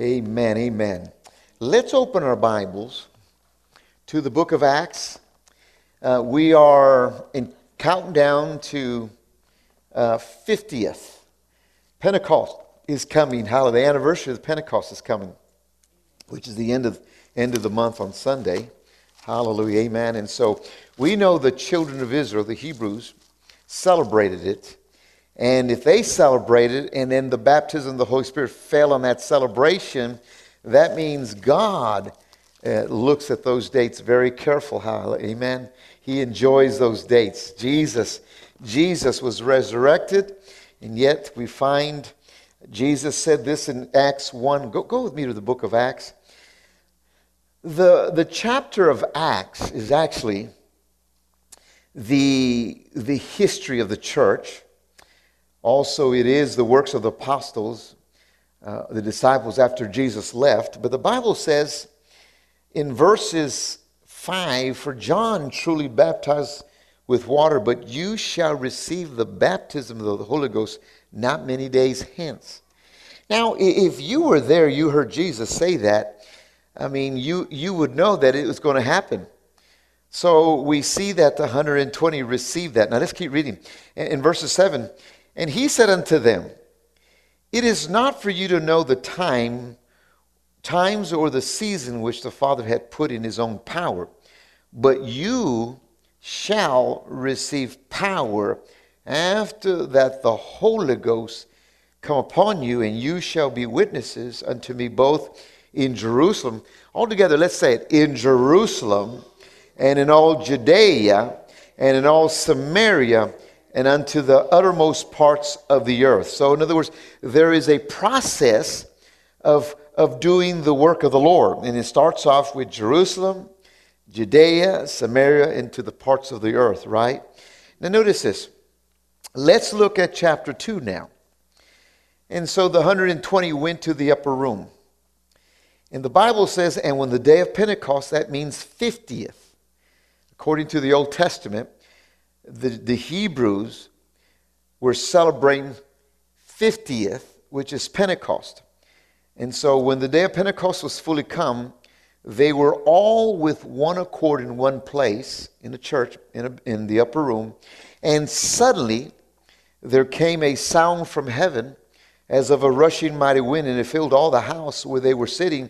Amen, amen. Let's open our Bibles to the book of Acts. Uh, we are in counting down to uh, 50th. Pentecost is coming. Hallelujah. The anniversary of Pentecost is coming, which is the end of, end of the month on Sunday. Hallelujah. Amen. And so we know the children of Israel, the Hebrews, celebrated it. And if they celebrated and then the baptism of the Holy Spirit fell on that celebration, that means God uh, looks at those dates very careful. Amen. He enjoys those dates. Jesus, Jesus was resurrected, and yet we find Jesus said this in Acts 1. Go, go with me to the book of Acts. The, the chapter of Acts is actually the, the history of the church. Also, it is the works of the apostles, uh, the disciples after Jesus left. But the Bible says in verses 5 For John truly baptized with water, but you shall receive the baptism of the Holy Ghost not many days hence. Now, if you were there, you heard Jesus say that, I mean, you, you would know that it was going to happen. So we see that the 120 received that. Now let's keep reading. In, in verses 7, and he said unto them, It is not for you to know the time, times or the season which the Father had put in his own power, but you shall receive power after that the Holy Ghost come upon you, and you shall be witnesses unto me both in Jerusalem. Altogether, let's say it in Jerusalem and in all Judea and in all Samaria and unto the uttermost parts of the earth. So, in other words, there is a process of, of doing the work of the Lord. And it starts off with Jerusalem, Judea, Samaria, into the parts of the earth, right? Now, notice this. Let's look at chapter 2 now. And so the 120 went to the upper room. And the Bible says, and when the day of Pentecost, that means 50th. According to the Old Testament, the, the Hebrews were celebrating 50th, which is Pentecost. And so when the day of Pentecost was fully come, they were all with one accord in one place in the church, in, a, in the upper room. And suddenly there came a sound from heaven as of a rushing mighty wind, and it filled all the house where they were sitting.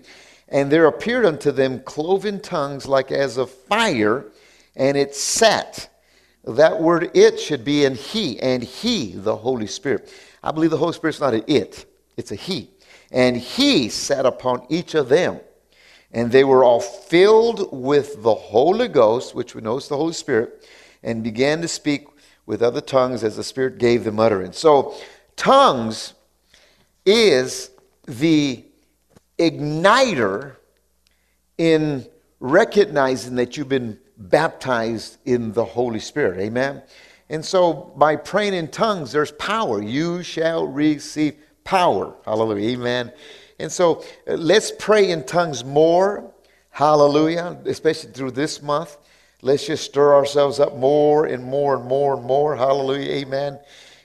And there appeared unto them cloven tongues like as of fire, and it sat. That word it should be in he, and he, the Holy Spirit. I believe the Holy Spirit's not an it, it's a he. And he sat upon each of them. And they were all filled with the Holy Ghost, which we know is the Holy Spirit, and began to speak with other tongues as the Spirit gave them utterance. So, tongues is the igniter in recognizing that you've been baptized in the Holy Spirit. Amen. And so by praying in tongues, there's power. You shall receive power. Hallelujah. Amen. And so uh, let's pray in tongues more. Hallelujah. Especially through this month. Let's just stir ourselves up more and more and more and more. Hallelujah. Amen.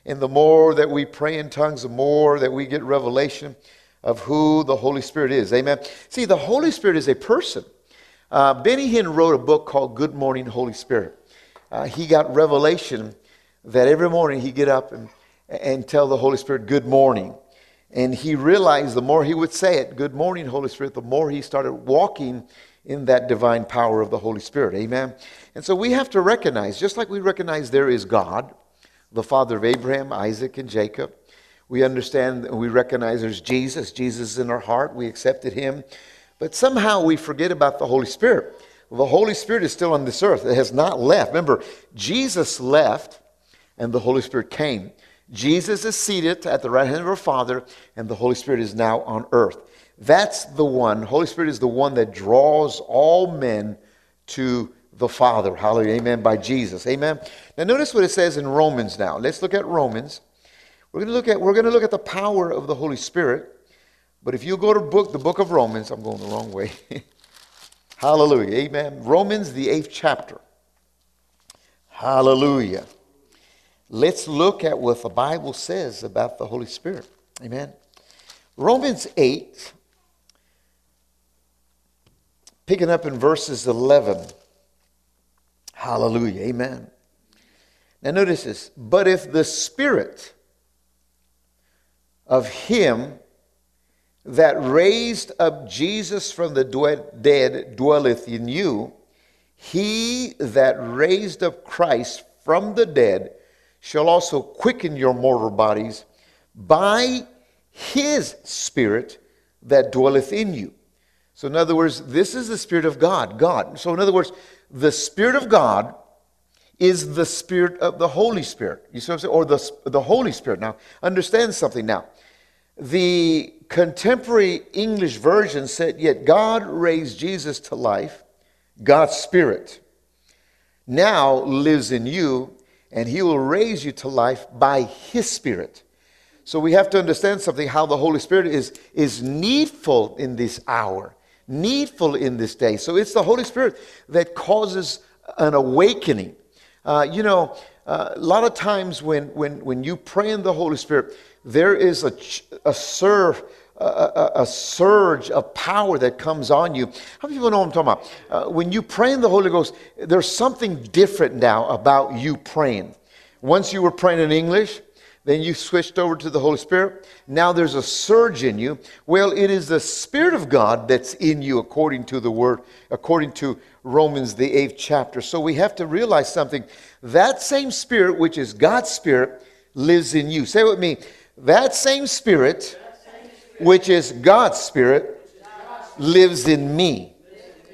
And the more that we pray in tongues, the more that we get revelation of who the Holy Spirit is. Amen. See, the Holy Spirit is a person. Uh, Benny Hinn wrote a book called Good Morning, Holy Spirit. Uh, he got revelation that every morning he'd get up and, and tell the Holy Spirit, Good morning. And he realized the more he would say it, Good morning, Holy Spirit, the more he started walking in that divine power of the Holy Spirit. Amen. And so we have to recognize, just like we recognize there is God, the father of Abraham, Isaac, and Jacob. We understand and we recognize there's Jesus. Jesus is in our heart. We accepted him. But somehow we forget about the Holy Spirit. the Holy Spirit is still on this earth. It has not left. Remember, Jesus left and the Holy Spirit came. Jesus is seated at the right hand of our Father, and the Holy Spirit is now on earth. That's the one. Holy Spirit is the one that draws all men to the Father. Hallelujah. Amen. By Jesus. Amen. Now notice what it says in Romans now. Let's look at Romans. We're going to look at, we're going to look at the power of the Holy Spirit. But if you go to book, the book of Romans, I'm going the wrong way. Hallelujah. Amen. Romans, the eighth chapter. Hallelujah. Let's look at what the Bible says about the Holy Spirit. Amen. Romans 8, picking up in verses 11. Hallelujah. Amen. Now, notice this. But if the Spirit of Him that raised up Jesus from the dead dwelleth in you, he that raised up Christ from the dead shall also quicken your mortal bodies by his Spirit that dwelleth in you. So, in other words, this is the Spirit of God. God. So, in other words, the Spirit of God is the Spirit of the Holy Spirit. You see what I'm saying? Or the, the Holy Spirit. Now, understand something now. The contemporary English version said, Yet God raised Jesus to life, God's Spirit now lives in you, and He will raise you to life by His Spirit. So we have to understand something how the Holy Spirit is, is needful in this hour, needful in this day. So it's the Holy Spirit that causes an awakening. Uh, you know, uh, a lot of times when, when, when you pray in the Holy Spirit, there is a, a, sur, a, a, surge of power that comes on you. How many people know what I'm talking about? Uh, when you pray in the Holy Ghost, there's something different now about you praying. Once you were praying in English, then you switched over to the Holy Spirit. Now there's a surge in you. Well, it is the Spirit of God that's in you, according to the Word, according to Romans, the eighth chapter. So we have to realize something. That same Spirit, which is God's Spirit, lives in you. Say with me that same Spirit, which is God's Spirit, lives in me.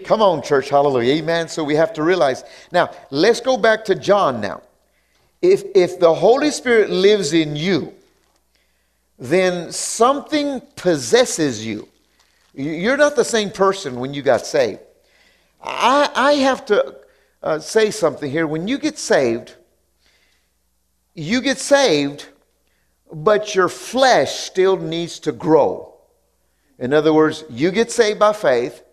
Come on, church. Hallelujah. Amen. So we have to realize. Now, let's go back to John now. If, if the Holy Spirit lives in you, then something possesses you. You're not the same person when you got saved. I, I have to uh, say something here. When you get saved, you get saved but your flesh still needs to grow. In other words, you get saved by faith,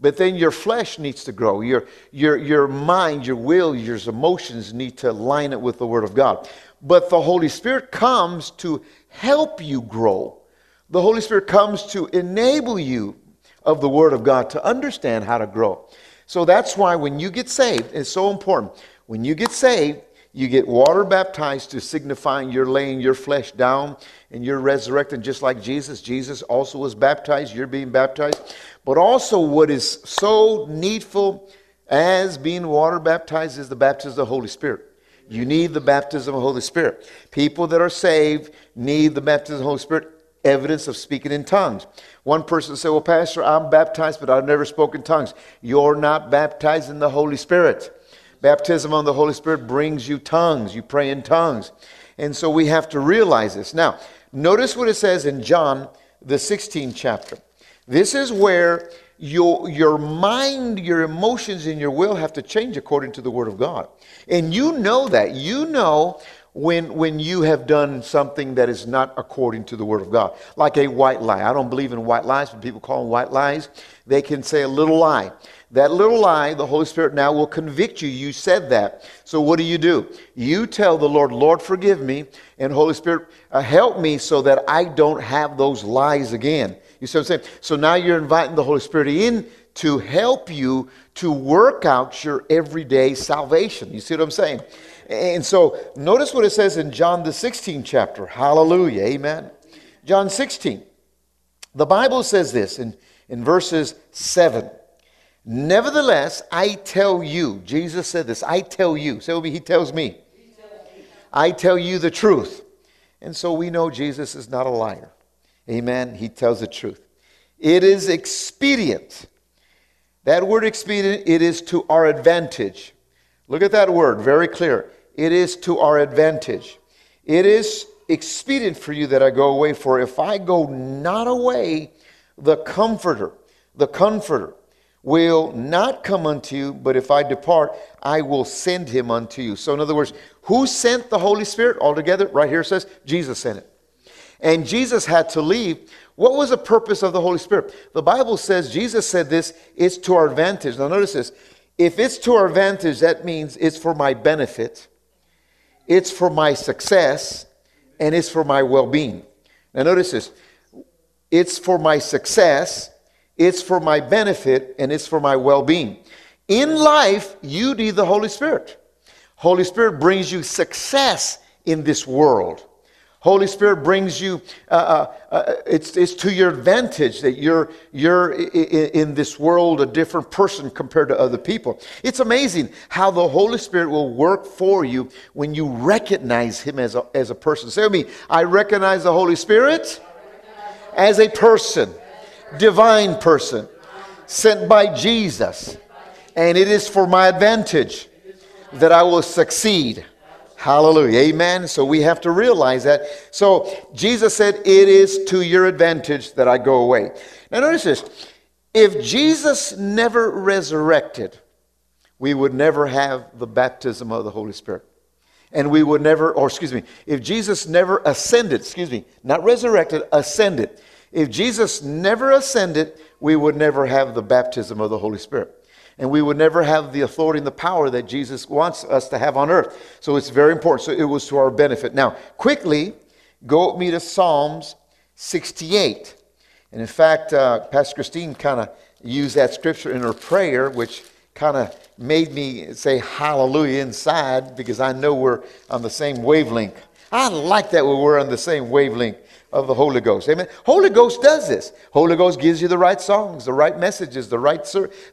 but then your flesh needs to grow. Your, your, your mind, your will, your emotions need to line it with the Word of God. But the Holy Spirit comes to help you grow. The Holy Spirit comes to enable you of the Word of God to understand how to grow. So that's why when you get saved, it's so important. When you get saved, you get water baptized to signifying you're laying your flesh down and you're resurrecting just like Jesus. Jesus also was baptized, you're being baptized. But also, what is so needful as being water baptized is the baptism of the Holy Spirit. You need the baptism of the Holy Spirit. People that are saved need the baptism of the Holy Spirit, evidence of speaking in tongues. One person said, Well, Pastor, I'm baptized, but I've never spoken tongues. You're not baptized in the Holy Spirit. Baptism on the Holy Spirit brings you tongues. You pray in tongues. And so we have to realize this. Now, notice what it says in John, the 16th chapter. This is where your, your mind, your emotions, and your will have to change according to the Word of God. And you know that. You know when, when you have done something that is not according to the Word of God, like a white lie. I don't believe in white lies, but people call them white lies. They can say a little lie. That little lie, the Holy Spirit now will convict you. You said that. So what do you do? You tell the Lord, Lord, forgive me, and Holy Spirit, uh, help me so that I don't have those lies again. You see what I'm saying? So now you're inviting the Holy Spirit in to help you to work out your everyday salvation. You see what I'm saying? And so notice what it says in John the 16th chapter. Hallelujah. Amen. John 16. The Bible says this in, in verses 7. Nevertheless, I tell you, Jesus said this, I tell you. Say me, he tells me. I tell you the truth. And so we know Jesus is not a liar. Amen. He tells the truth. It is expedient. That word expedient, it is to our advantage. Look at that word, very clear. It is to our advantage. It is expedient for you that I go away, for if I go not away, the comforter, the comforter, will not come unto you, but if I depart, I will send him unto you. So, in other words, who sent the Holy Spirit altogether? Right here says Jesus sent it. And Jesus had to leave. What was the purpose of the Holy Spirit? The Bible says, Jesus said this, it's to our advantage. Now, notice this. If it's to our advantage, that means it's for my benefit, it's for my success, and it's for my well being. Now, notice this. It's for my success, it's for my benefit and it's for my well being. In life, you need the Holy Spirit. Holy Spirit brings you success in this world. Holy Spirit brings you, uh, uh, uh, it's, it's to your advantage that you're, you're in this world a different person compared to other people. It's amazing how the Holy Spirit will work for you when you recognize Him as a, as a person. Say with me, I recognize the Holy Spirit as a person, divine person, sent by Jesus. And it is for my advantage that I will succeed. Hallelujah. Amen. So we have to realize that. So Jesus said, It is to your advantage that I go away. Now, notice this. If Jesus never resurrected, we would never have the baptism of the Holy Spirit. And we would never, or excuse me, if Jesus never ascended, excuse me, not resurrected, ascended. If Jesus never ascended, we would never have the baptism of the Holy Spirit and we would never have the authority and the power that Jesus wants us to have on earth. So it's very important. So it was to our benefit. Now, quickly, go with me to Psalms 68. And in fact, uh, Pastor Christine kind of used that scripture in her prayer, which kind of made me say hallelujah inside because I know we're on the same wavelength. I like that we're on the same wavelength of the Holy Ghost. Amen. Holy Ghost does this. Holy Ghost gives you the right songs, the right messages, the right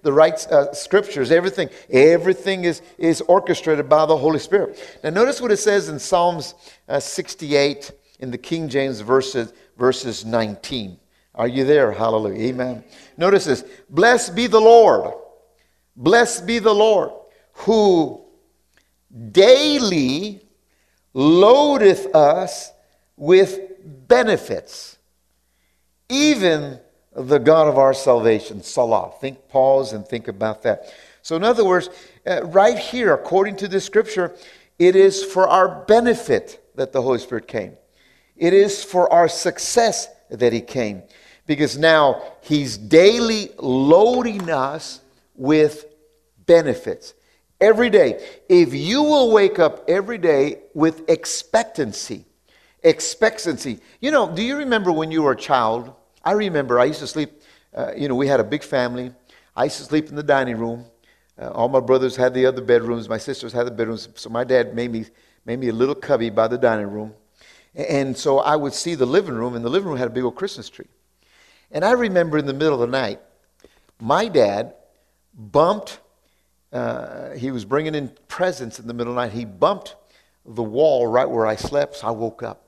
the right uh, scriptures, everything. Everything is is orchestrated by the Holy Spirit. Now notice what it says in Psalms uh, 68 in the King James verses verses 19. Are you there? Hallelujah. Amen. Notice this. Blessed be the Lord. Blessed be the Lord who daily loadeth us with benefits, even the God of our salvation. Selah. Think, pause, and think about that. So, in other words, uh, right here, according to the scripture, it is for our benefit that the Holy Spirit came. It is for our success that He came. Because now He's daily loading us with benefits. Every day. If you will wake up every day with expectancy, expectancy. You know, do you remember when you were a child? I remember I used to sleep, uh, you know, we had a big family. I used to sleep in the dining room. Uh, all my brothers had the other bedrooms. My sisters had the bedrooms. So my dad made me, made me a little cubby by the dining room. And so I would see the living room, and the living room had a big old Christmas tree. And I remember in the middle of the night, my dad bumped, uh, he was bringing in presents in the middle of the night. He bumped the wall right where I slept, so I woke up.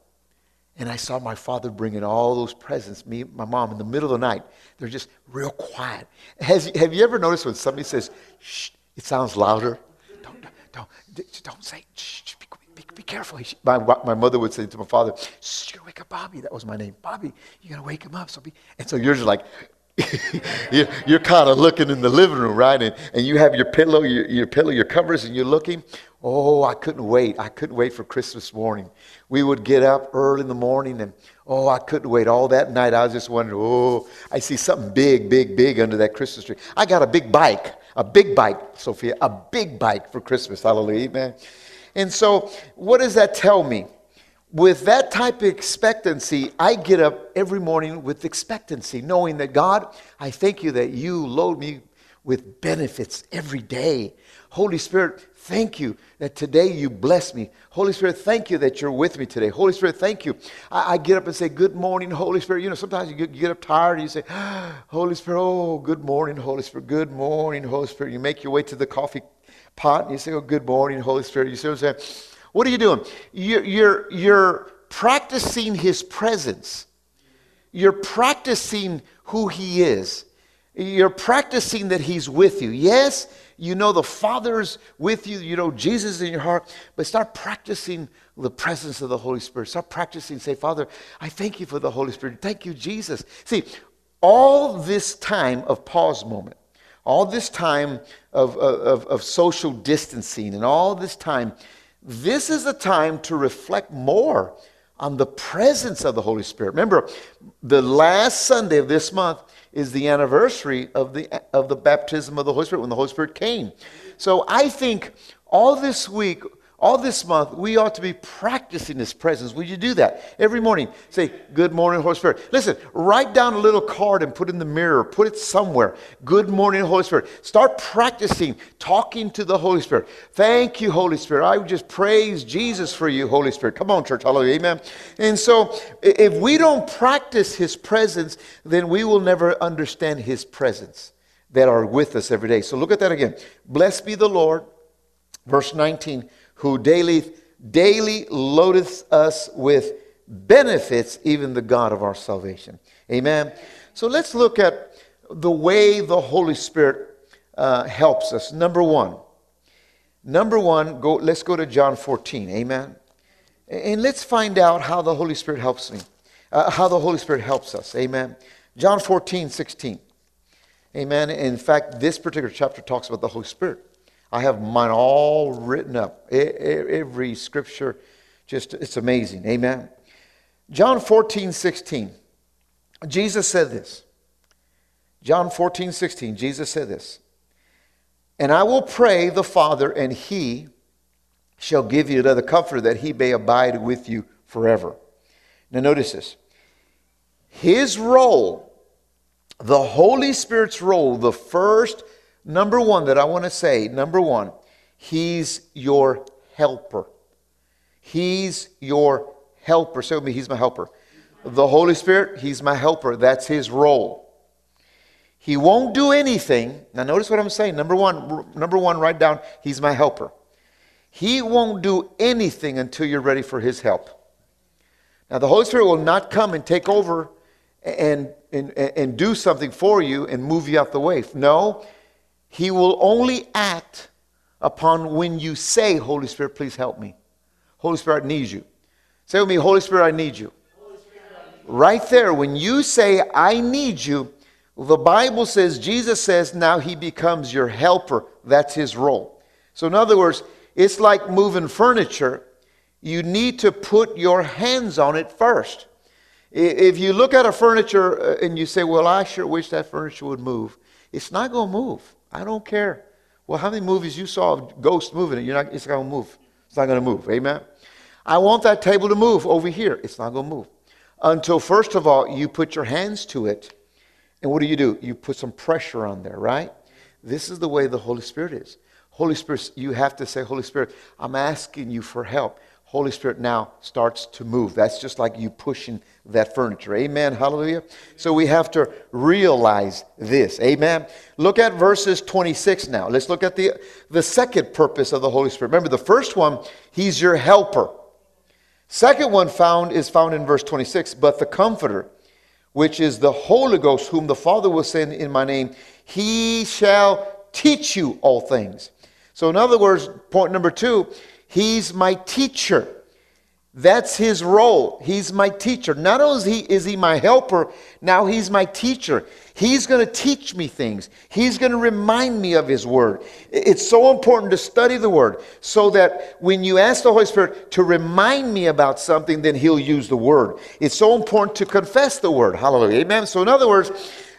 And I saw my father bringing all those presents, me, my mom, in the middle of the night. They're just real quiet. Has, have you ever noticed when somebody says, shh, it sounds louder? Don't, don't, don't, say, shh, be, be, be careful. My, my mother would say to my father, shh, you're going to wake up Bobby. That was my name. Bobby, you're going to wake him up. So be, and so you're just like, you're, you're kind of looking in the living room, right? And, and you have your pillow, your, your pillow, your covers, and you're looking. Oh, I couldn't wait. I couldn't wait for Christmas morning. We would get up early in the morning, and oh, I couldn't wait. All that night, I was just wondering, oh, I see something big, big, big under that Christmas tree. I got a big bike, a big bike, Sophia, a big bike for Christmas. Hallelujah, amen. And so, what does that tell me? with that type of expectancy, I get up every morning with expectancy, knowing that God, I thank you that you load me with benefits every day. Holy Spirit, thank you that today you bless me. Holy Spirit, thank you that you're with me today. Holy Spirit, thank you. I, I get up and say, Good morning, Holy Spirit. You know, sometimes you get, you get up tired and you say, Holy Spirit, oh, good morning, Holy Spirit. Good morning, Holy Spirit. You make your way to the coffee pot and you say, Oh, good morning, Holy Spirit. You see what I'm saying? What are you doing? You're, you're, you're practicing His presence. You're practicing who He is. You're practicing that He's with you. Yes, you know the Father's with you, you know Jesus in your heart, but start practicing the presence of the Holy Spirit. Start practicing, say, Father, I thank you for the Holy Spirit. Thank you, Jesus. See, all this time of pause moment, all this time of, of, of social distancing, and all this time, this is a time to reflect more on the presence of the Holy Spirit. Remember, the last Sunday of this month is the anniversary of the, of the baptism of the Holy Spirit when the Holy Spirit came. So I think all this week, all this month, we ought to be practicing His presence. Would you do that every morning? Say, Good morning, Holy Spirit. Listen, write down a little card and put it in the mirror, put it somewhere. Good morning, Holy Spirit. Start practicing talking to the Holy Spirit. Thank you, Holy Spirit. I just praise Jesus for you, Holy Spirit. Come on, church. Hallelujah. Amen. And so, if we don't practice His presence, then we will never understand His presence that are with us every day. So, look at that again. Blessed be the Lord. Verse 19 who daily, daily loadeth us with benefits, even the God of our salvation. Amen. So let's look at the way the Holy Spirit uh, helps us. Number one, number one, go, let's go to John 14. Amen. And let's find out how the Holy Spirit helps me, uh, how the Holy Spirit helps us. Amen. John 14, 16. Amen. In fact, this particular chapter talks about the Holy Spirit. I have mine all written up. Every scripture, just it's amazing. Amen. John 14, 16. Jesus said this. John 14, 16. Jesus said this. And I will pray the Father, and he shall give you another comforter that he may abide with you forever. Now, notice this. His role, the Holy Spirit's role, the first Number one that I want to say, number one, He's your helper. He's your helper. Say with me, He's my helper. The Holy Spirit, He's my helper. That's His role. He won't do anything. Now, notice what I'm saying. Number one, number one, write down, He's my helper. He won't do anything until you're ready for His help. Now, the Holy Spirit will not come and take over and, and, and do something for you and move you out the way. No, he will only act upon when you say, Holy Spirit, please help me. Holy Spirit, I need you. Say with me, Holy Spirit, I need you. Right there, when you say, I need you, the Bible says, Jesus says, now he becomes your helper. That's his role. So, in other words, it's like moving furniture. You need to put your hands on it first. If you look at a furniture uh, and you say, Well, I sure wish that furniture would move, it's not going to move. I don't care. Well, how many movies you saw of ghosts moving? You're not, it's not going to move. It's not going to move. Amen. I want that table to move over here. It's not going to move. Until, first of all, you put your hands to it. And what do you do? You put some pressure on there, right? This is the way the Holy Spirit is. Holy Spirit, you have to say, Holy Spirit, I'm asking you for help. Holy Spirit now starts to move. That's just like you pushing that furniture. Amen. Hallelujah. So we have to realize this. Amen. Look at verses 26 now. Let's look at the, the second purpose of the Holy Spirit. Remember, the first one, He's your helper. Second one found is found in verse 26, but the Comforter, which is the Holy Ghost, whom the Father will send in my name, He shall teach you all things. So, in other words, point number two, He's my teacher. That's his role. He's my teacher. Not only is he, is he my helper, now he's my teacher. He's going to teach me things. He's going to remind me of his word. It's so important to study the word so that when you ask the Holy Spirit to remind me about something, then he'll use the word. It's so important to confess the word. Hallelujah. Amen. So, in other words,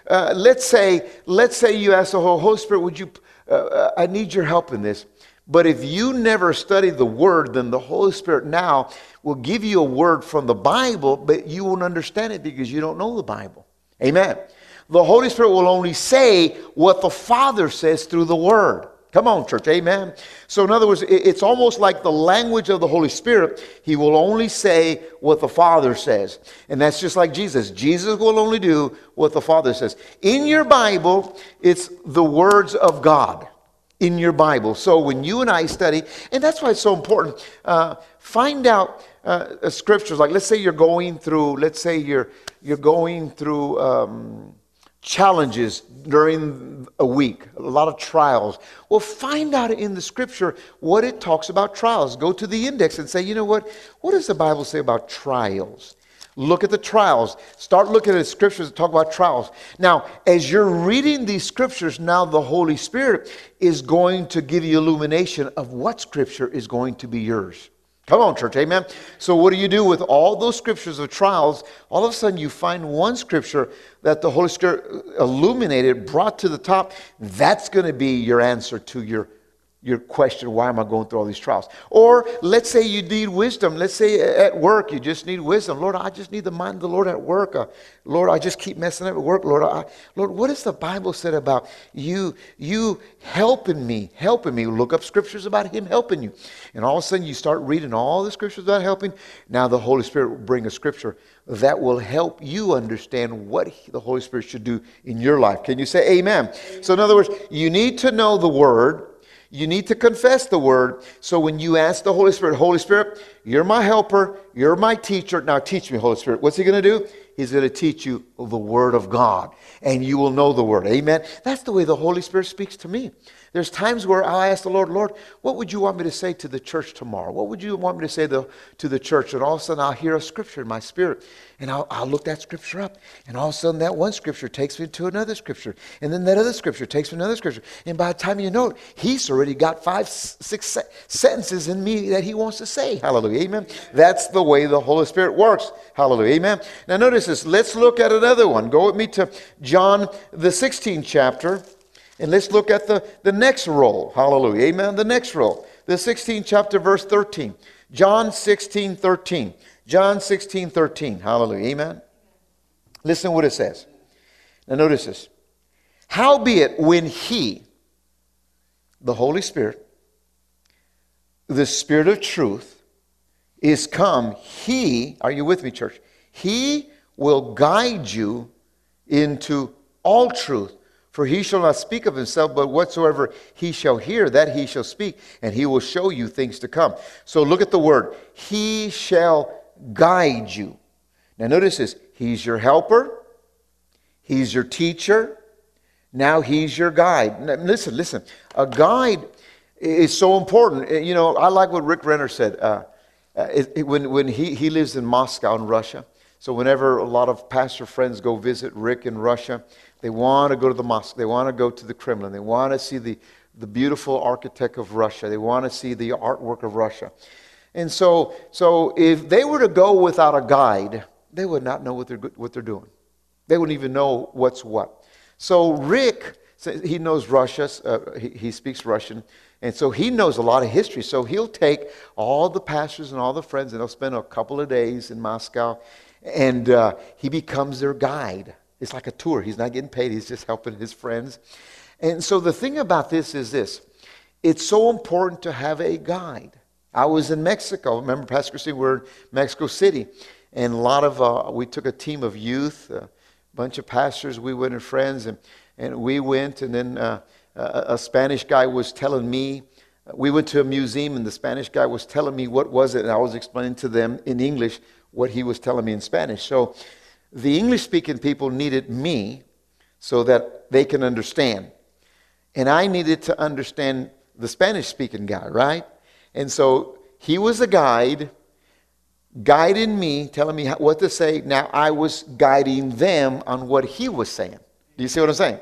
uh, let's say, let's say you ask the Holy Spirit, would you, uh, uh I need your help in this. But if you never study the Word, then the Holy Spirit now will give you a word from the Bible, but you won't understand it because you don't know the Bible. Amen. The Holy Spirit will only say what the Father says through the Word. Come on, church. Amen. So, in other words, it's almost like the language of the Holy Spirit. He will only say what the Father says. And that's just like Jesus. Jesus will only do what the Father says. In your Bible, it's the words of God in your Bible. So when you and I study, and that's why it's so important, uh, find out uh, scriptures. Like let's say you're going through, let's say you're you're going through um, challenges during a week, a lot of trials. Well, find out in the scripture what it talks about trials. Go to the index and say, you know what? What does the Bible say about trials? Look at the trials. Start looking at the scriptures that talk about trials. Now, as you're reading these scriptures, now the Holy Spirit is going to give you illumination of what scripture is going to be yours. Come on, church, amen. So, what do you do with all those scriptures of trials? All of a sudden, you find one scripture that the Holy Spirit illuminated, brought to the top. That's going to be your answer to your your question, why am I going through all these trials? Or let's say you need wisdom. Let's say at work you just need wisdom. Lord, I just need the mind of the Lord at work. Uh, Lord, I just keep messing up at work. Lord, I, Lord, what does the Bible said about you, you helping me, helping me? Look up scriptures about Him helping you. And all of a sudden you start reading all the scriptures about helping. Now the Holy Spirit will bring a scripture that will help you understand what the Holy Spirit should do in your life. Can you say amen? amen? So, in other words, you need to know the Word. You need to confess the word. So when you ask the Holy Spirit, Holy Spirit, you're my helper, you're my teacher. Now teach me, Holy Spirit. What's he going to do? He's going to teach you the word of God, and you will know the word. Amen. That's the way the Holy Spirit speaks to me. There's times where I ask the Lord, Lord, what would you want me to say to the church tomorrow? What would you want me to say the, to the church? And all of a sudden I'll hear a scripture in my spirit. And I'll, I'll look that scripture up. And all of a sudden that one scripture takes me to another scripture. And then that other scripture takes me to another scripture. And by the time you know it, he's already got five, six sentences in me that he wants to say. Hallelujah. Amen. That's the way the Holy Spirit works. Hallelujah. Amen. Now notice this. Let's look at another one. Go with me to John, the 16th chapter. And let's look at the, the next role. Hallelujah. Amen. The next role. The 16th chapter, verse 13. John 16, 13. John 16, 13. Hallelujah. Amen. Listen what it says. Now notice this. Howbeit, when he, the Holy Spirit, the Spirit of truth, is come, he, are you with me, church? He will guide you into all truth. For he shall not speak of himself, but whatsoever he shall hear, that he shall speak, and he will show you things to come. So look at the word. He shall guide you. Now notice this. He's your helper. He's your teacher. Now he's your guide. Now, listen, listen. A guide is so important. You know, I like what Rick Renner said. Uh, uh it, it, when when he, he lives in Moscow in Russia, so whenever a lot of pastor friends go visit Rick in Russia, they want to go to the mosque. They want to go to the Kremlin. They want to see the, the beautiful architect of Russia. They want to see the artwork of Russia. And so, so if they were to go without a guide, they would not know what they're, what they're doing. They wouldn't even know what's what. So Rick, he knows Russia. Uh, he, he speaks Russian. And so he knows a lot of history. So he'll take all the pastors and all the friends, and they'll spend a couple of days in Moscow, and uh, he becomes their guide. It's like a tour. He's not getting paid, he's just helping his friends. And so the thing about this is this it's so important to have a guide. I was in Mexico. Remember, Pastor Christine, we're in Mexico City. And a lot of, uh, we took a team of youth, a bunch of pastors, we went and friends, and, and we went. And then uh, a, a Spanish guy was telling me, we went to a museum, and the Spanish guy was telling me what was it, and I was explaining to them in English what he was telling me in Spanish. So the English speaking people needed me so that they can understand. And I needed to understand the Spanish speaking guy, right? And so he was a guide, guiding me, telling me what to say. Now I was guiding them on what he was saying. Do you see what I'm saying?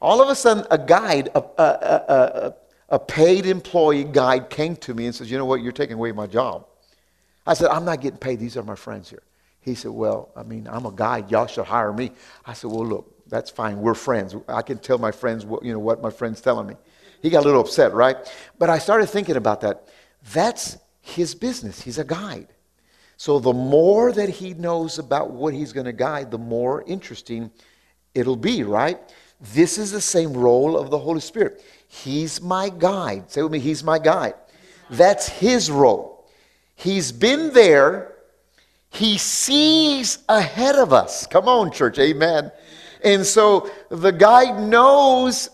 All of a sudden, a guide, a, a, a, a paid employee guide came to me and says, You know what? You're taking away my job. I said, I'm not getting paid. These are my friends here. He said, Well, I mean, I'm a guide. Y'all should hire me. I said, Well, look, that's fine. We're friends. I can tell my friends what, you know, what my friend's telling me. He got a little upset, right? But I started thinking about that. That's his business. He's a guide. So the more that he knows about what he's going to guide, the more interesting it'll be, right? This is the same role of the Holy Spirit. He's my guide. Say with me, He's my guide. That's His role. He's been there he sees ahead of us. Come on, church. Amen. And so the guide knows,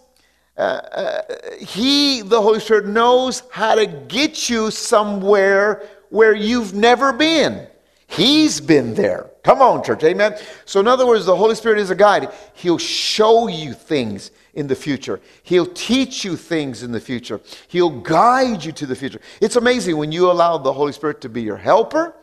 uh, uh, he, the Holy Spirit, knows how to get you somewhere where you've never been. He's been there. Come on, church. Amen. So, in other words, the Holy Spirit is a guide. He'll show you things in the future, He'll teach you things in the future, He'll guide you to the future. It's amazing when you allow the Holy Spirit to be your helper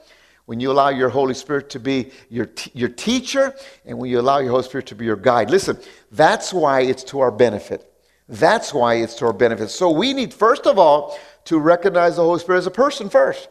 when you allow your Holy Spirit to be your, t- your teacher, and when you allow your Holy Spirit to be your guide. Listen, that's why it's to our benefit. That's why it's to our benefit. So we need, first of all, to recognize the Holy Spirit as a person first.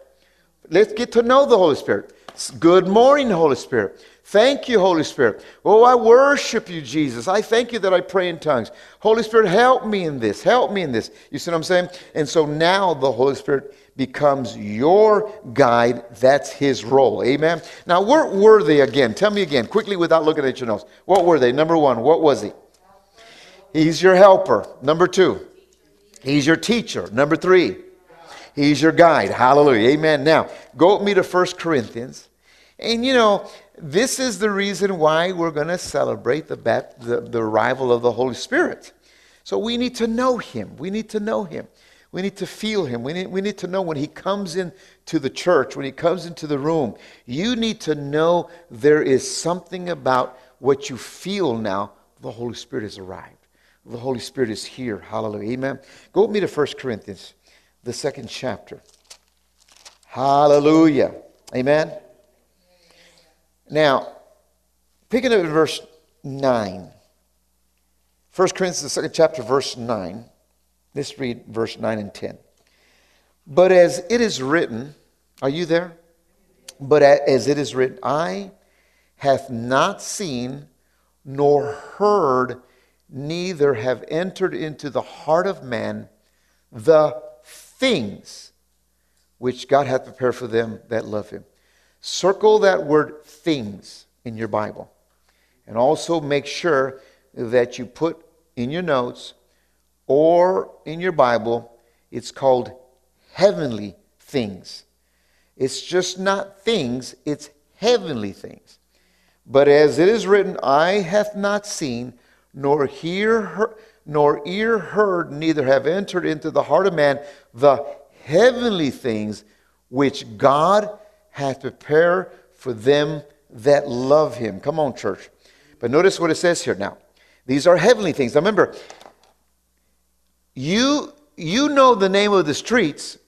Let's get to know the Holy Spirit. Good morning, Holy Spirit. Thank you, Holy Spirit. Oh, I worship you, Jesus. I thank you that I pray in tongues. Holy Spirit, help me in this. Help me in this. You see what I'm saying? And so now the Holy Spirit becomes your guide. That's his role. Amen. Now, what were they again? Tell me again, quickly without looking at your notes. What were they? Number one, what was he? He's your helper. Number two, he's your teacher. Number three, he's your guide. Hallelujah. Amen. Now, go with me to 1 Corinthians. And you know, this is the reason why we're going to celebrate the, the, the arrival of the Holy Spirit. So we need to know Him. We need to know Him. We need to feel Him. We need, we need to know when He comes into the church, when He comes into the room, you need to know there is something about what you feel now. The Holy Spirit has arrived. The Holy Spirit is here. Hallelujah. Amen. Go with me to 1 Corinthians, the second chapter. Hallelujah. Amen. Now, picking up at verse 9. 1 Corinthians, the second chapter, verse 9. Let's read verse 9 and 10. But as it is written, are you there? But as it is written, eye hath not seen nor heard, neither have entered into the heart of man the things which God hath prepared for them that love him. Circle that word things in your Bible. And also make sure that you put in your notes or in your Bible, it's called heavenly things. It's just not things, it's heavenly things. But as it is written, eye hath not seen, nor hear, nor ear heard, neither have entered into the heart of man the heavenly things which God hath prepared for them that love him. Come on, church. But notice what it says here now. These are heavenly things. Now remember, you, you know the name of the streets,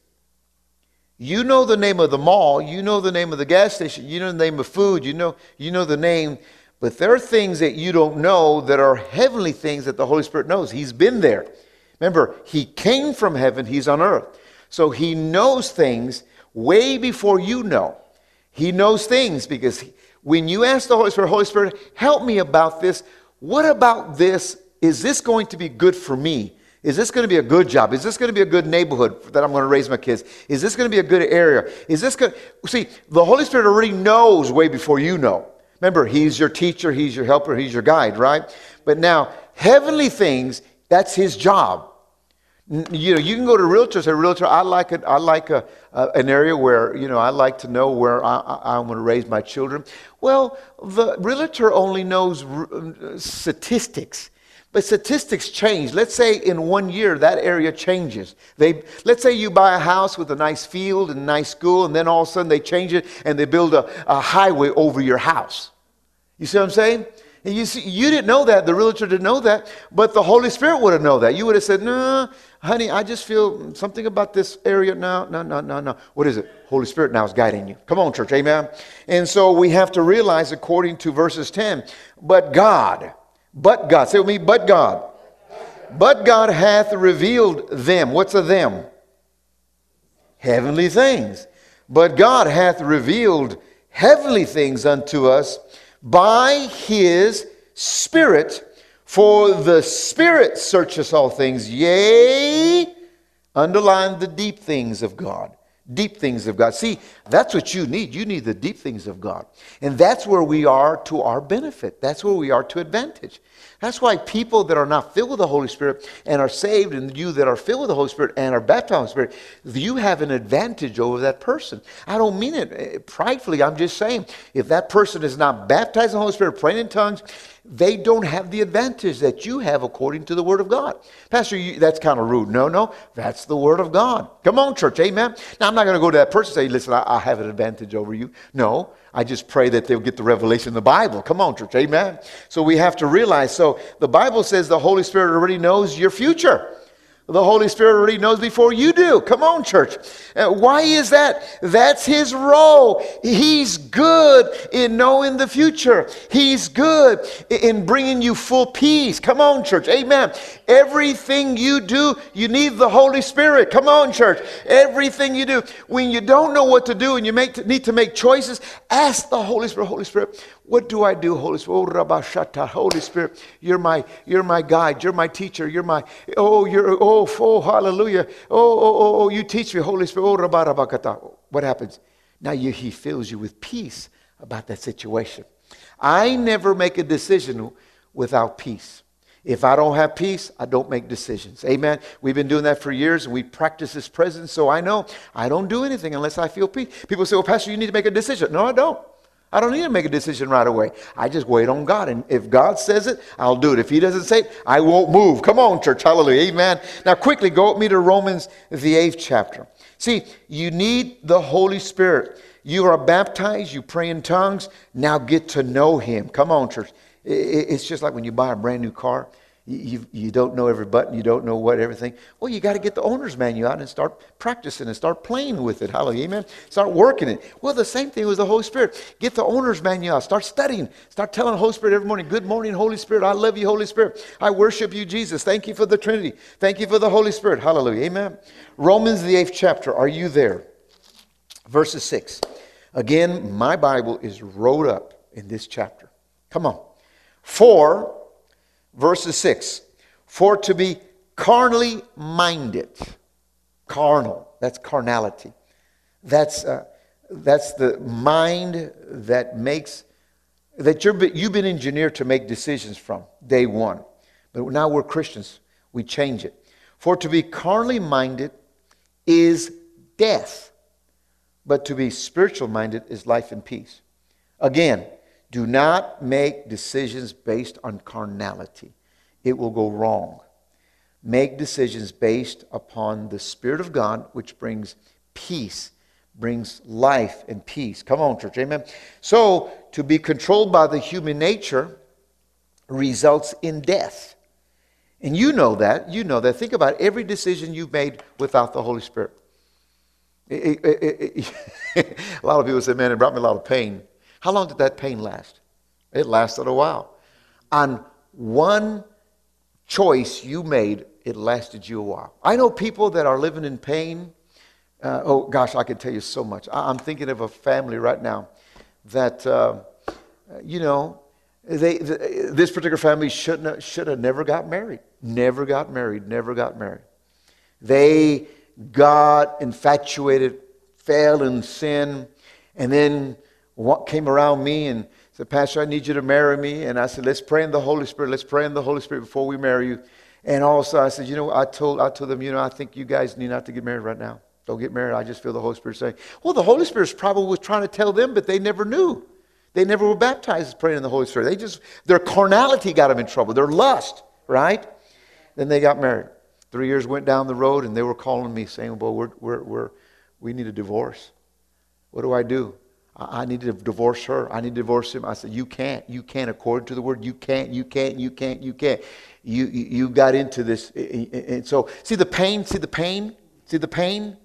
you know the name of the mall, you know the name of the gas station, you know the name of food, you know, you know the name, but there are things that you don't know that are heavenly things that the Holy Spirit knows. He's been there. Remember, He came from heaven, He's on earth. So He knows things way before you know. He knows things because when you ask the Holy Spirit, Holy Spirit, help me about this, what about this? Is this going to be good for me? Is this going to be a good job? Is this going to be a good neighborhood that I'm going to raise my kids? Is this going to be a good area? Is this going to... See, the Holy Spirit already knows way before you know. Remember, He's your teacher, He's your helper, He's your guide, right? But now, heavenly things, that's His job you know, you can go to realtor say, realtor, I like, a, I like a, a, an area where, you know, I like to know where I, I, am going to raise my children. Well, the realtor only knows r- uh, statistics. But statistics change. Let's say in one year that area changes. They, let's say you buy a house with a nice field and a nice school, and then all of a sudden they change it and they build a, a highway over your house. You see what I'm saying? And you, see, you didn't know that. The realtor didn't know that. But the Holy Spirit would have known that. You would have said, no, honey, I just feel something about this area now. No, no, no, no. What is it? Holy Spirit now is guiding you. Come on, church. Amen. And so we have to realize, according to verses 10, but God, but God, say with me, but God. But God hath revealed them. What's a them? Heavenly things. But God hath revealed heavenly things unto us by his Spirit. For the Spirit searcheth all things, yea, underline the deep things of God. Deep things of God. See, that's what you need. You need the deep things of God. And that's where we are to our benefit. That's where we are to advantage. That's why people that are not filled with the Holy Spirit and are saved, and you that are filled with the Holy Spirit and are baptized the Spirit, you have an advantage over that person. I don't mean it eh, pridefully. I'm just saying, if that person is not baptized in the Holy Spirit, praying in tongues, they don't have the advantage that you have according to the Word of God. Pastor, you, that's kind of rude. No, no, that's the Word of God. Come on, church, amen. Now, I'm not going to go to that person and say, listen, I, I have an advantage over you. No, I just pray that they'll get the revelation of the Bible. Come on, church. Amen. So we have to realize. So the Bible says the Holy Spirit already knows your future. The Holy Spirit already knows before you do. Come on, church. Uh, why is that? That's His role. He's good in knowing the future, He's good in bringing you full peace. Come on, church. Amen. Everything you do, you need the Holy Spirit. Come on, church. Everything you do. When you don't know what to do and you make, need to make choices, ask the Holy Spirit, Holy Spirit, what do I do, Holy Spirit? Oh, Rabashata, Holy Spirit, you're my, you're my guide, you're my teacher, you're my, oh, you're, oh, oh, hallelujah. Oh, oh, oh, oh, you teach me, Holy Spirit. Oh. What happens? Now you, he fills you with peace about that situation. I never make a decision without peace. If I don't have peace, I don't make decisions. Amen. We've been doing that for years and we practice this presence, so I know I don't do anything unless I feel peace. People say, Well, Pastor, you need to make a decision. No, I don't. I don't need to make a decision right away. I just wait on God. And if God says it, I'll do it. If He doesn't say it, I won't move. Come on, church. Hallelujah. Amen. Now, quickly, go with me to Romans, the eighth chapter. See, you need the Holy Spirit. You are baptized, you pray in tongues. Now get to know Him. Come on, church. It's just like when you buy a brand new car you, you don't know every button, you don't know what everything. Well, you got to get the owner's manual out and start practicing and start playing with it. Hallelujah, amen. Start working it. Well, the same thing with the Holy Spirit. Get the owner's manual out. Start studying. Start telling the Holy Spirit every morning, Good morning, Holy Spirit. I love you, Holy Spirit. I worship you, Jesus. Thank you for the Trinity. Thank you for the Holy Spirit. Hallelujah, amen. Romans, the eighth chapter. Are you there? Verses 6. Again, my Bible is wrote up in this chapter. Come on. For verses 6 For to be carnally minded, carnal, that's carnality. That's, uh, that's the mind that makes, that you're, you've been engineered to make decisions from day one. But now we're Christians, we change it. For to be carnally minded is death, but to be spiritual minded is life and peace. Again, do not make decisions based on carnality, it will go wrong. Make decisions based upon the Spirit of God, which brings peace, brings life and peace. Come on, church. Amen. So, to be controlled by the human nature results in death. And you know that. You know that. Think about every decision you've made without the Holy Spirit. It, it, it, a lot of people say, man, it brought me a lot of pain. How long did that pain last? It lasted a while. On one choice you made, it lasted you a while. I know people that are living in pain. Uh, oh, gosh, I could tell you so much. I, am thinking of a family right now that, uh, you know, they, the, this particular family shouldn't should have never got married. Never got married, never got married. They got infatuated, fell in sin, and then came around me and said, Pastor, I need you to marry me. And I said, let's pray in the Holy Spirit. Let's pray in the Holy Spirit before we marry you. And also I said, you know, I told, I told them, you know, I think you guys need not to get married right now. Don't get married. I just feel the Holy Spirit saying, well, the Holy Spirit probably was trying to tell them, but they never knew. They never were baptized praying in the Holy Spirit. They just, their carnality got them in trouble. Their lust, right? Then they got married. Three years went down the road and they were calling me saying, well, we're, we're, we're, we need a divorce. What do I do? I need to divorce her. I need to divorce him. I said, You can't. You can't. According to the word, you can't. You can't. You can't. You can't. You, you, you got into this. And so, see the pain? See the pain? See the pain?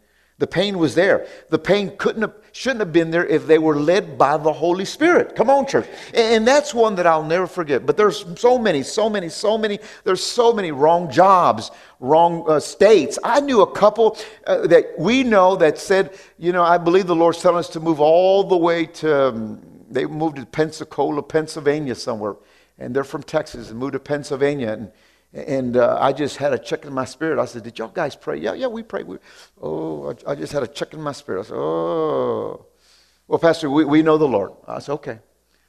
The pain was there. The pain couldn't have, shouldn't have been there if they were led by the Holy Spirit. Come on, church. And that's one that I'll never forget. But there's so many, so many, so many. There's so many wrong jobs, wrong uh, states. I knew a couple uh, that we know that said, you know, I believe the Lord's telling us to move all the way to, um, they moved to Pensacola, Pennsylvania somewhere. And they're from Texas and moved to Pennsylvania. And and uh, I just had a check in my spirit. I said, Did y'all guys pray? Yeah, yeah, we prayed. We, oh, I, I, just had a check in my spirit. I said, Oh. Well, Pastor, we, we know the Lord. I said, Okay.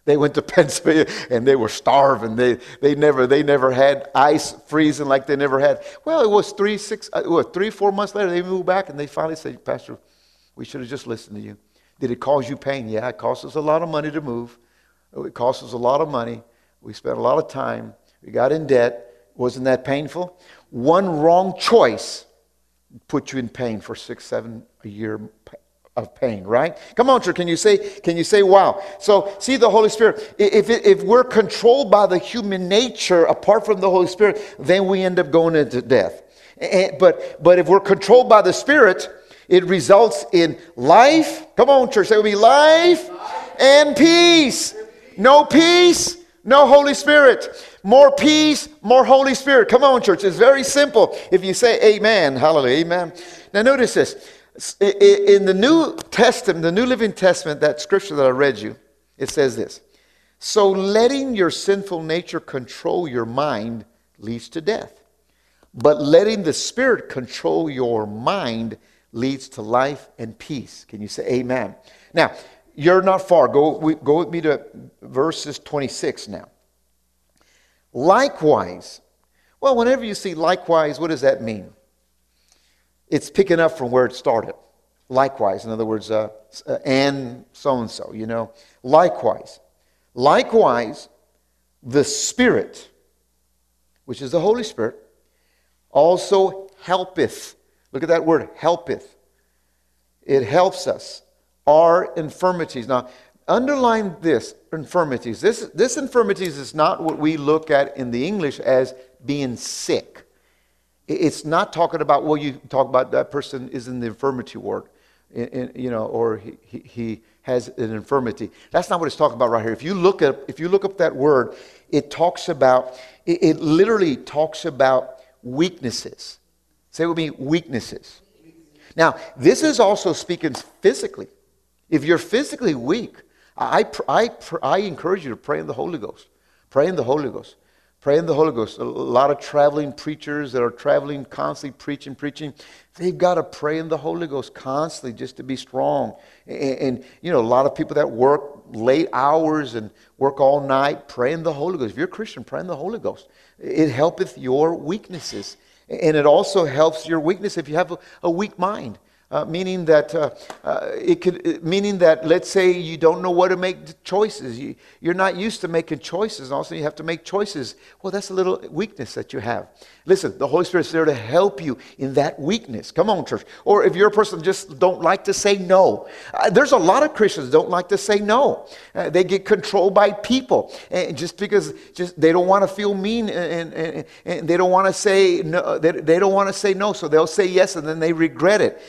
They went to Pennsylvania and they were starving. They, they, never, they never had ice freezing like they never had. Well, it was three, six, uh, what, three, four months later, they moved back and they finally said, Pastor, we should have just listened to you. Did it cause you pain? Yeah, it cost us a lot of money to move. It cost us a lot of money. We spent a lot of time. We got in debt. Wasn't that painful? One wrong choice put you in pain for six, seven a year of pain, right? Come on, church. Can you say, can you say, wow? So see the Holy Spirit. If, if we're controlled by the human nature apart from the Holy Spirit, then we end up going into death. And, but, but if we're controlled by the Spirit, it results in life. Come on, church, say with be life and peace. No peace, no Holy Spirit. More peace, more Holy Spirit. Come on, church. It's very simple. If you say amen, hallelujah, amen. Now, notice this. In the New Testament, the New Living Testament, that scripture that I read you, it says this. So letting your sinful nature control your mind leads to death. But letting the Spirit control your mind leads to life and peace. Can you say amen? Now, you're not far. Go, go with me to verses 26 now. Likewise, well, whenever you see likewise, what does that mean? It's picking up from where it started. Likewise, in other words, uh, uh, and so and so, you know. Likewise. Likewise, the Spirit, which is the Holy Spirit, also helpeth. Look at that word, helpeth. It helps us. Our infirmities. Now, underline this infirmities. This, this infirmities is not what we look at in the English as being sick. It's not talking about, well, you talk about that person is in the infirmity ward, you know, or he, he, he, has an infirmity. That's not what it's talking about right here. If you look up, if you look up that word, it talks about, it, it literally talks about weaknesses. Say with me, weaknesses. Now, this is also speaking physically. If you're physically weak, I, I, I encourage you to pray in the Holy Ghost. Pray in the Holy Ghost. Pray in the Holy Ghost. A lot of traveling preachers that are traveling constantly preaching, preaching, they've got to pray in the Holy Ghost constantly just to be strong. And, and, you know, a lot of people that work late hours and work all night, pray in the Holy Ghost. If you're a Christian, pray in the Holy Ghost. It helpeth your weaknesses. And it also helps your weakness if you have a, a weak mind uh, meaning that uh, uh, it could meaning that let's say you don't know what to make choices. You, you're not used to making choices and also you have to make choices. Well that's a little weakness that you have. Listen the holy spirit's there to help you in that weakness. Come on church. Or if you're a person just don't like to say no uh, there's a lot of christians don't like to say no. Uh, they get controlled by people and just because just they don't want to feel mean and, and, and they don't want to say no they, they don't want to say no. So they'll say yes and then they regret it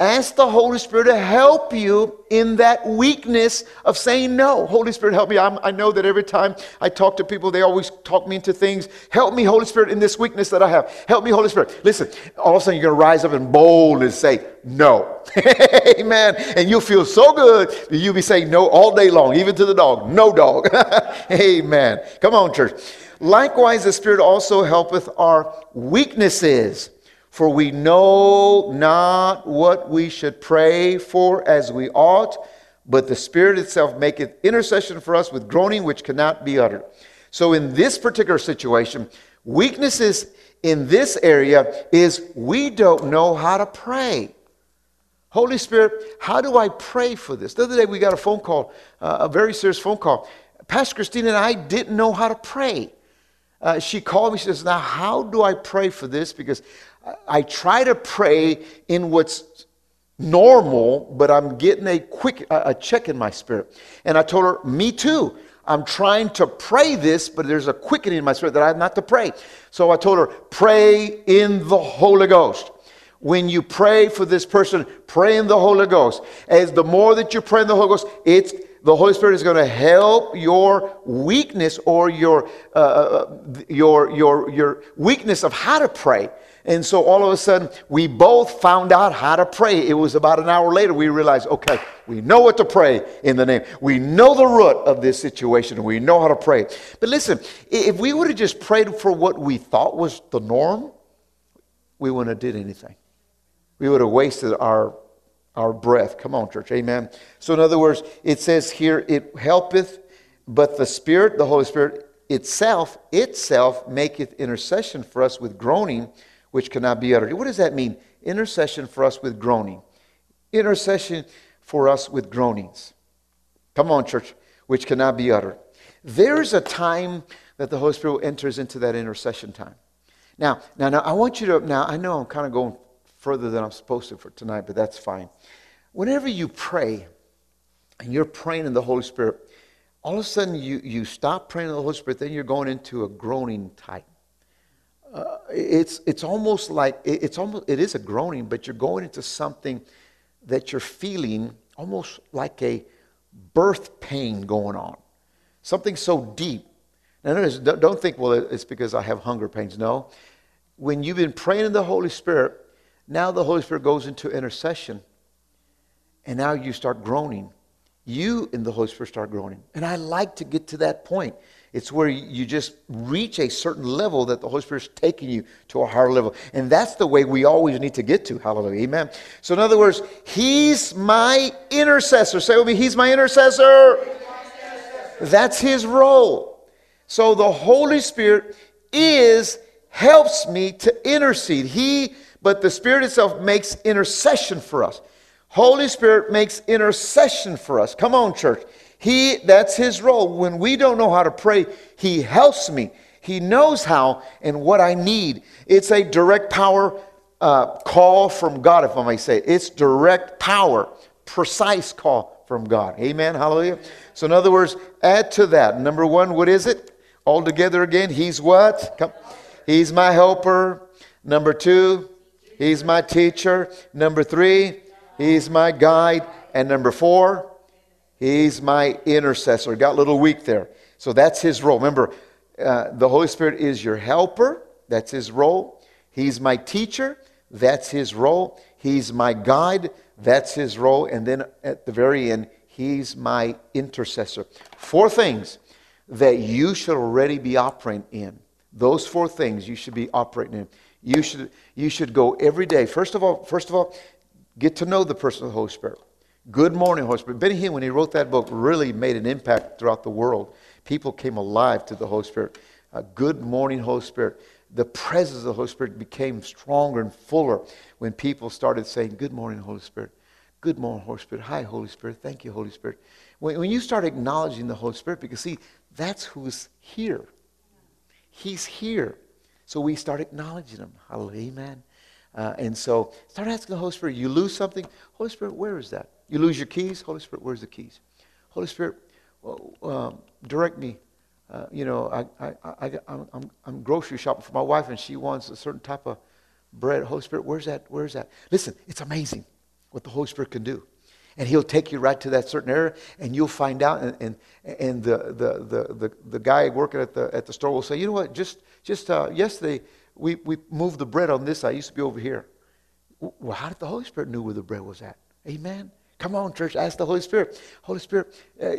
ask the Holy Spirit to help you in that weakness of saying no. Holy Spirit, help me. I'm, i know that every time I talk to people, they always talk me into things. Help me, Holy Spirit, in this weakness that I have. Help me, Holy Spirit. Listen, all of a sudden you're going to rise up and bold and say no. Amen. And you'll feel so good that you'll be saying no all day long, even to the dog. No dog. Amen. Come on, church. Likewise, the Spirit also helpeth our weaknesses. For we know not what we should pray for as we ought, but the Spirit itself maketh intercession for us with groaning which cannot be uttered. So, in this particular situation, weaknesses in this area is we don't know how to pray. Holy Spirit, how do I pray for this? The other day we got a phone call, uh, a very serious phone call. Pastor Christine and I didn't know how to pray. Uh, she called me. She says, Now, how do I pray for this? Because I try to pray in what's normal, but I'm getting a quick a check in my spirit. And I told her, me too. I'm trying to pray this, but there's a quickening in my spirit that I have not to pray. So I told her, pray in the Holy Ghost. When you pray for this person, pray in the Holy Ghost. As the more that you pray in the Holy Ghost, it's the Holy Spirit is going to help your weakness or your, uh, uh your, your, your weakness of how to pray. And so all of a sudden, we both found out how to pray. It was about an hour later, we realized, okay, we know what to pray in the name. We know the root of this situation, we know how to pray. But listen, if we would have just prayed for what we thought was the norm, we wouldn't have did anything. We would have wasted our, our breath. Come on, church. Amen. So in other words, it says here, it helpeth, but the Spirit, the Holy Spirit itself, itself maketh intercession for us with groaning which cannot be uttered. What does that mean? Intercession for us with groaning. Intercession for us with groanings. Come on, church, which cannot be uttered. There's a time that the Holy Spirit enters into that intercession time. Now, now, now, I want you to, now, I know I'm kind of going further than I'm supposed to for tonight, but that's fine. Whenever you pray and you're praying in the Holy Spirit, all of a sudden you, you stop praying in the Holy Spirit, then you're going into a groaning type uh, it's, it's almost like, it's almost, it is a groaning, but you're going into something that you're feeling almost like a birth pain going on. Something so deep. Now, notice, don't think, well, it's because I have hunger pains. No. When you've been praying in the Holy Spirit, now the Holy Spirit goes into intercession, and now you start groaning. You and the Holy Spirit start groaning. And I like to get to that point. It's where you just reach a certain level that the Holy Spirit's taking you to a higher level. And that's the way we always need to get to. Hallelujah. Amen. So, in other words, He's my intercessor. Say with me, He's my intercessor. That's His role. So, the Holy Spirit is, helps me to intercede. He, but the Spirit itself makes intercession for us. Holy Spirit makes intercession for us. Come on, church. He, that's his role. When we don't know how to pray, he helps me. He knows how and what I need. It's a direct power uh, call from God, if I may say. It's direct power, precise call from God. Amen. Hallelujah. So, in other words, add to that. Number one, what is it? All together again, he's what? Come. He's my helper. Number two, he's my teacher. Number three, he's my guide. And number four, He's my intercessor. Got a little weak there. So that's his role. Remember, uh, the Holy Spirit is your helper. That's his role. He's my teacher. That's his role. He's my guide. That's his role. And then at the very end, he's my intercessor. Four things that you should already be operating in. Those four things you should be operating in. You should, you should go every day. First of all, first of all, get to know the person of the Holy Spirit. Good Morning, Holy Spirit. Benny Hinn, when he wrote that book, really made an impact throughout the world. People came alive to the Holy Spirit. Uh, good Morning, Holy Spirit. The presence of the Holy Spirit became stronger and fuller when people started saying, Good morning, Holy Spirit. Good morning, Holy Spirit. Hi, Holy Spirit. Thank you, Holy Spirit. When, when you start acknowledging the Holy Spirit, because see, that's who's here. He's here. So we start acknowledging him. Hallelujah. Amen. Uh, and so start asking the Holy Spirit, you lose something? Holy Spirit, where is that? You lose your keys? Holy Spirit, where's the keys? Holy Spirit, um, direct me. Uh, you know, I, I, I, I'm, I'm grocery shopping for my wife and she wants a certain type of bread. Holy Spirit, where's that? Where's that? Listen, it's amazing what the Holy Spirit can do. And he'll take you right to that certain area and you'll find out. And, and, and the, the, the, the, the guy working at the, at the store will say, you know what, just, just uh, yesterday we, we moved the bread on this. I used to be over here. Well, how did the Holy Spirit know where the bread was at? Amen. Come on, church. Ask the Holy Spirit. Holy Spirit, uh,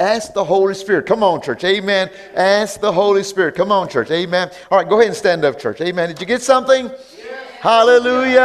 ask the Holy Spirit. Come on, church. Amen. Ask the Holy Spirit. Come on, church. Amen. All right, go ahead and stand up, church. Amen. Did you get something? Hallelujah.